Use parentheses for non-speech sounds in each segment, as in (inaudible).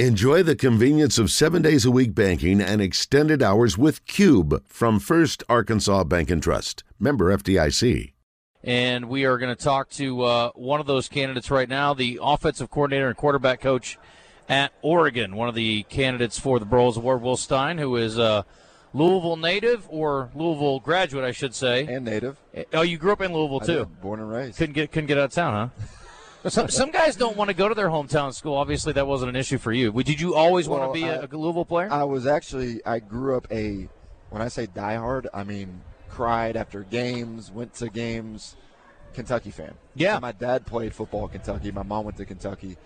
Enjoy the convenience of seven days a week banking and extended hours with Cube from First Arkansas Bank and Trust. Member FDIC. And we are going to talk to uh, one of those candidates right now, the offensive coordinator and quarterback coach at Oregon, one of the candidates for the Broyles Award, Will Stein, who is a Louisville native or Louisville graduate, I should say. And native. Oh, you grew up in Louisville I too. did, born and raised. Couldn't get couldn't get out of town, huh? Some some guys don't want to go to their hometown school. Obviously, that wasn't an issue for you. Did you always Well, want to be a I- a Louisville player? I was actually I grew up a when I say diehard, I mean cried after games, went to games, Kentucky fan. Yeah. So my dad played football at Kentucky. My mom went to Kentucky.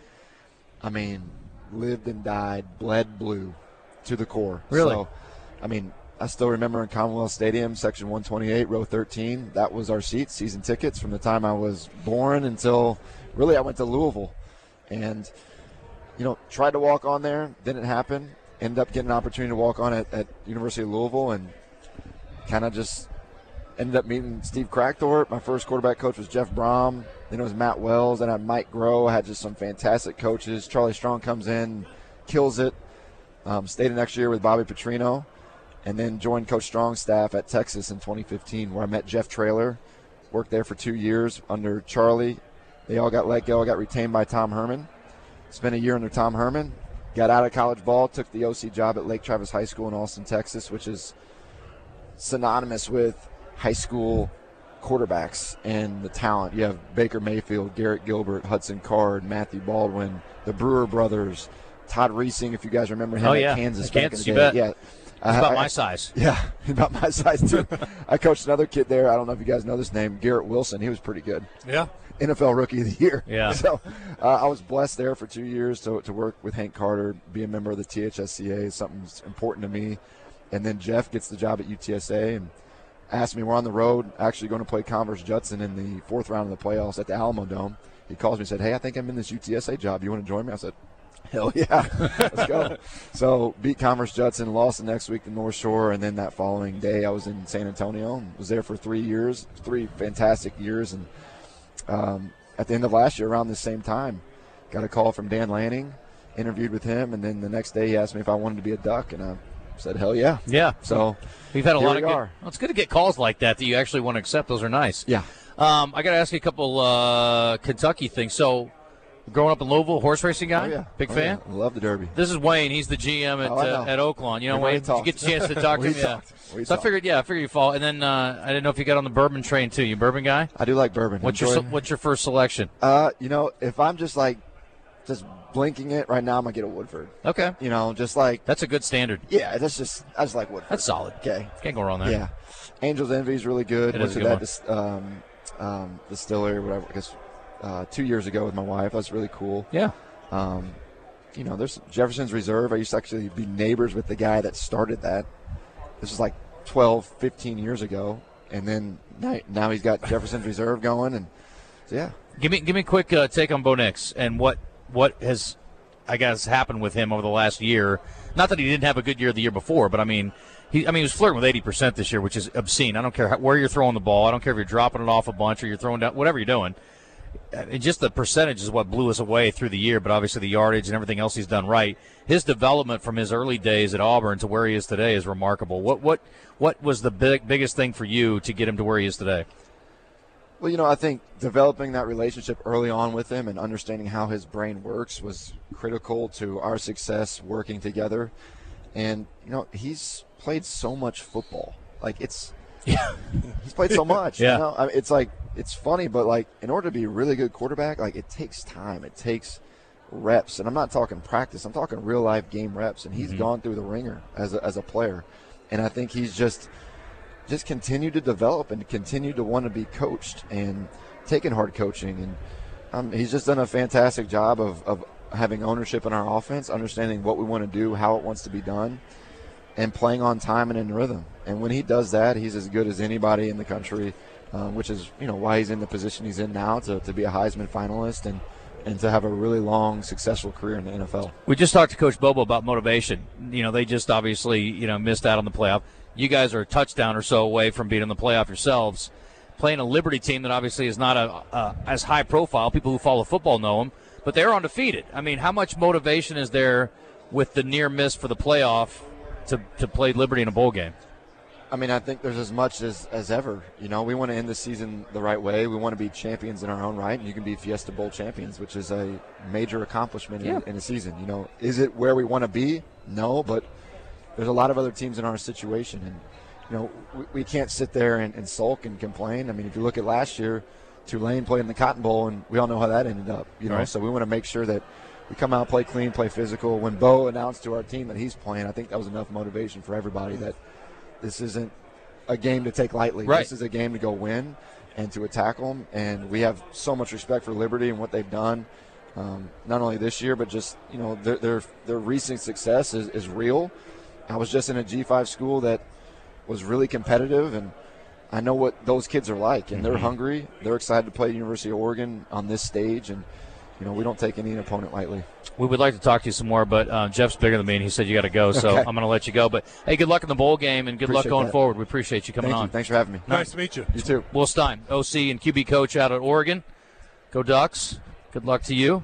I mean, lived and died, bled blue to the core. Really? So, I mean, I still remember in Commonwealth Stadium, section 128, row 13. That was our seats, season tickets from the time I was born until really I went to Louisville, and you know, tried to walk on there, didn't happen. Ended up getting an opportunity to walk on at, at University of Louisville, and kind of just ended up meeting Steve Kragthorpe. My first quarterback coach was Jeff Brohm. Then it was Matt Wells. Then I had Mike Groh. I had just some fantastic coaches. Charlie Strong comes in, kills it. Um, stayed the next year with Bobby Petrino, and then joined Coach Strong's staff at Texas in 2015, where I met Jeff Traylor. Worked there for two years under Charlie. They all got let go. I got retained by Tom Herman. Spent a year under Tom Herman. Got out of college ball. Took the OC job at Lake Travis High School in Austin, Texas, which is synonymous with high school quarterbacks and the talent. You have Baker Mayfield, Garrett Gilbert, Hudson Card, Matthew Baldwin, the Brewer brothers, Todd Reesing, if you guys remember him Oh, at yeah. Kansas back in the day. Yeah. It's I- about I- my size. (laughs) Yeah, (laughs) about my size too. I coached another kid there. I don't know if you guys know this name, Garrett Wilson. He was pretty good. Yeah. NFL Rookie of the Year. Yeah. (laughs) So uh, I was blessed there for two years to, to work with Hank Carter, be a member of the THSCA is something important to me. And then Jeff gets the job at UTSA and asked me, we're on the road, actually going to play Converse Judson in the fourth round of the playoffs at the Alamo Dome. He calls me and said, hey, I think I'm in this UTSA job. You want to join me? I said, Hell yeah, let's go. so beat Converse Judson, lost the next week to North Shore, and then that following day I was in San Antonio. Was there for three years, three fantastic years, and um, at the end of last year, around the same time, got a call from Dan Lanning, interviewed with him, and then the next day he asked me if I wanted to be a Duck, and I said, "Hell yeah." Yeah. So We've had a lot of good. Well, it's good to get calls like that that you actually want to accept. Those are nice. Yeah. Um, I got to ask you a couple uh, Kentucky things. So, growing up in Louisville, horse racing guy, Oh yeah, big Oh, fan. yeah. Love the Derby. This is Wayne. He's the GM at Oh, uh, at Oaklawn. You know, Wayne. You get talked. the chance to (laughs) talk to him? Yeah. talked. So I figured, yeah, I figured you fall. And then uh, I didn't know if you got on the bourbon train too. You bourbon guy? I do like bourbon. What's your Enjoy- se- What's your first selection? Uh, you know, if I'm just like just blinking it right now, I'm gonna get a Woodford. Okay, You know, just like that's a good standard. yeah, that's just I just like Woodford. That's solid. okay. Can't go wrong there. Yeah, Angels Envy is really good. It Went is a to good that dis- um, um, distillery, whatever. I guess uh, two years ago with my wife. That's really cool. Yeah. Um, you know, there's Jefferson's Reserve. I used to actually be neighbors with the guy that started that. This was like 12, 15 years ago, and then now, now he's got Jefferson's Reserve going, and so yeah. Give me give me a quick uh, take on Bo Nix and what what has I guess happened with him over the last year. Not that he didn't have a good year the year before, but I mean he I mean he was flirting with eighty percent this year, which is obscene. I don't care how, where you're throwing the ball. I don't care if you're dropping it off a bunch or you're throwing down whatever you're doing. Just the percentage is what blew us away through the year, but obviously the yardage and everything else he's done right. His development from his early days at Auburn to where he is today is remarkable. What what what was the big biggest thing for you to get him to where he is today? Well, you know, I think developing that relationship early on with him and understanding how his brain works was critical to our success working together. And you know, he's played so much football. Like it's Yeah. (laughs) he's played so much. Yeah. You know, I mean, it's like it's funny, but like in order to be a really good quarterback, like it takes time. It takes reps, and I'm not talking practice. I'm talking real life game reps. And he's gone through the ringer as a, as a player, and I think he's just just continued to develop and continue to want to be coached and taking hard coaching. And um, he's just done a fantastic job of, of having ownership in our offense, understanding what we want to do, how it wants to be done, and playing on time and in rhythm. And when he does that, he's as good as anybody in the country, um, which is you know why he's in the position he's in now to, to be a Heisman finalist and and to have a really long, successful career in the NFL. We just talked to Coach Bobo about motivation. You know, they just obviously, you know, missed out on the playoff. You guys are a touchdown or so away from being in the playoff yourselves. Playing a Liberty team that obviously is not a, a as high profile. People who follow football know them, but they're undefeated. I mean, how much motivation is there with the near miss for the playoff to, to play Liberty in a bowl game? I mean, I think there's as much as, as ever. You know, we want to end the season the right way. We want to be champions in our own right, and you can be Fiesta Bowl champions, which is a major accomplishment Yeah. in, in a season. You know, is it where we want to be? No, but there's a lot of other teams in our situation, and you know, we, we can't sit there and, and sulk and complain. I mean, if you look at last year, Tulane played in the Cotton Bowl, and we all know how that ended up. You know, Right. so we want to make sure that we come out, play clean, play physical. When Bo announced to our team that he's playing, I think that was enough motivation for everybody that this isn't a game to take lightly. Right. This is a game to go win and to attack them. And we have so much respect for Liberty and what they've done, um, not only this year, but just you know their their, their recent success is, is real. I was just in a G5 school that was really competitive, and I know what those kids are like, and they're hungry. They're excited to play University of Oregon on this stage, and you know we don't take any opponent lightly. We would like to talk to you some more, but uh, Jeff's bigger than me, and he said you got to go, so Okay. I'm going to let you go. But hey, good luck in the bowl game, and good luck going that. forward. We appreciate you coming Thank on. you. Thanks for having me. Nice to meet you. You too. Will Stein, OC and QB coach out at Oregon. Go Ducks. Good luck to you.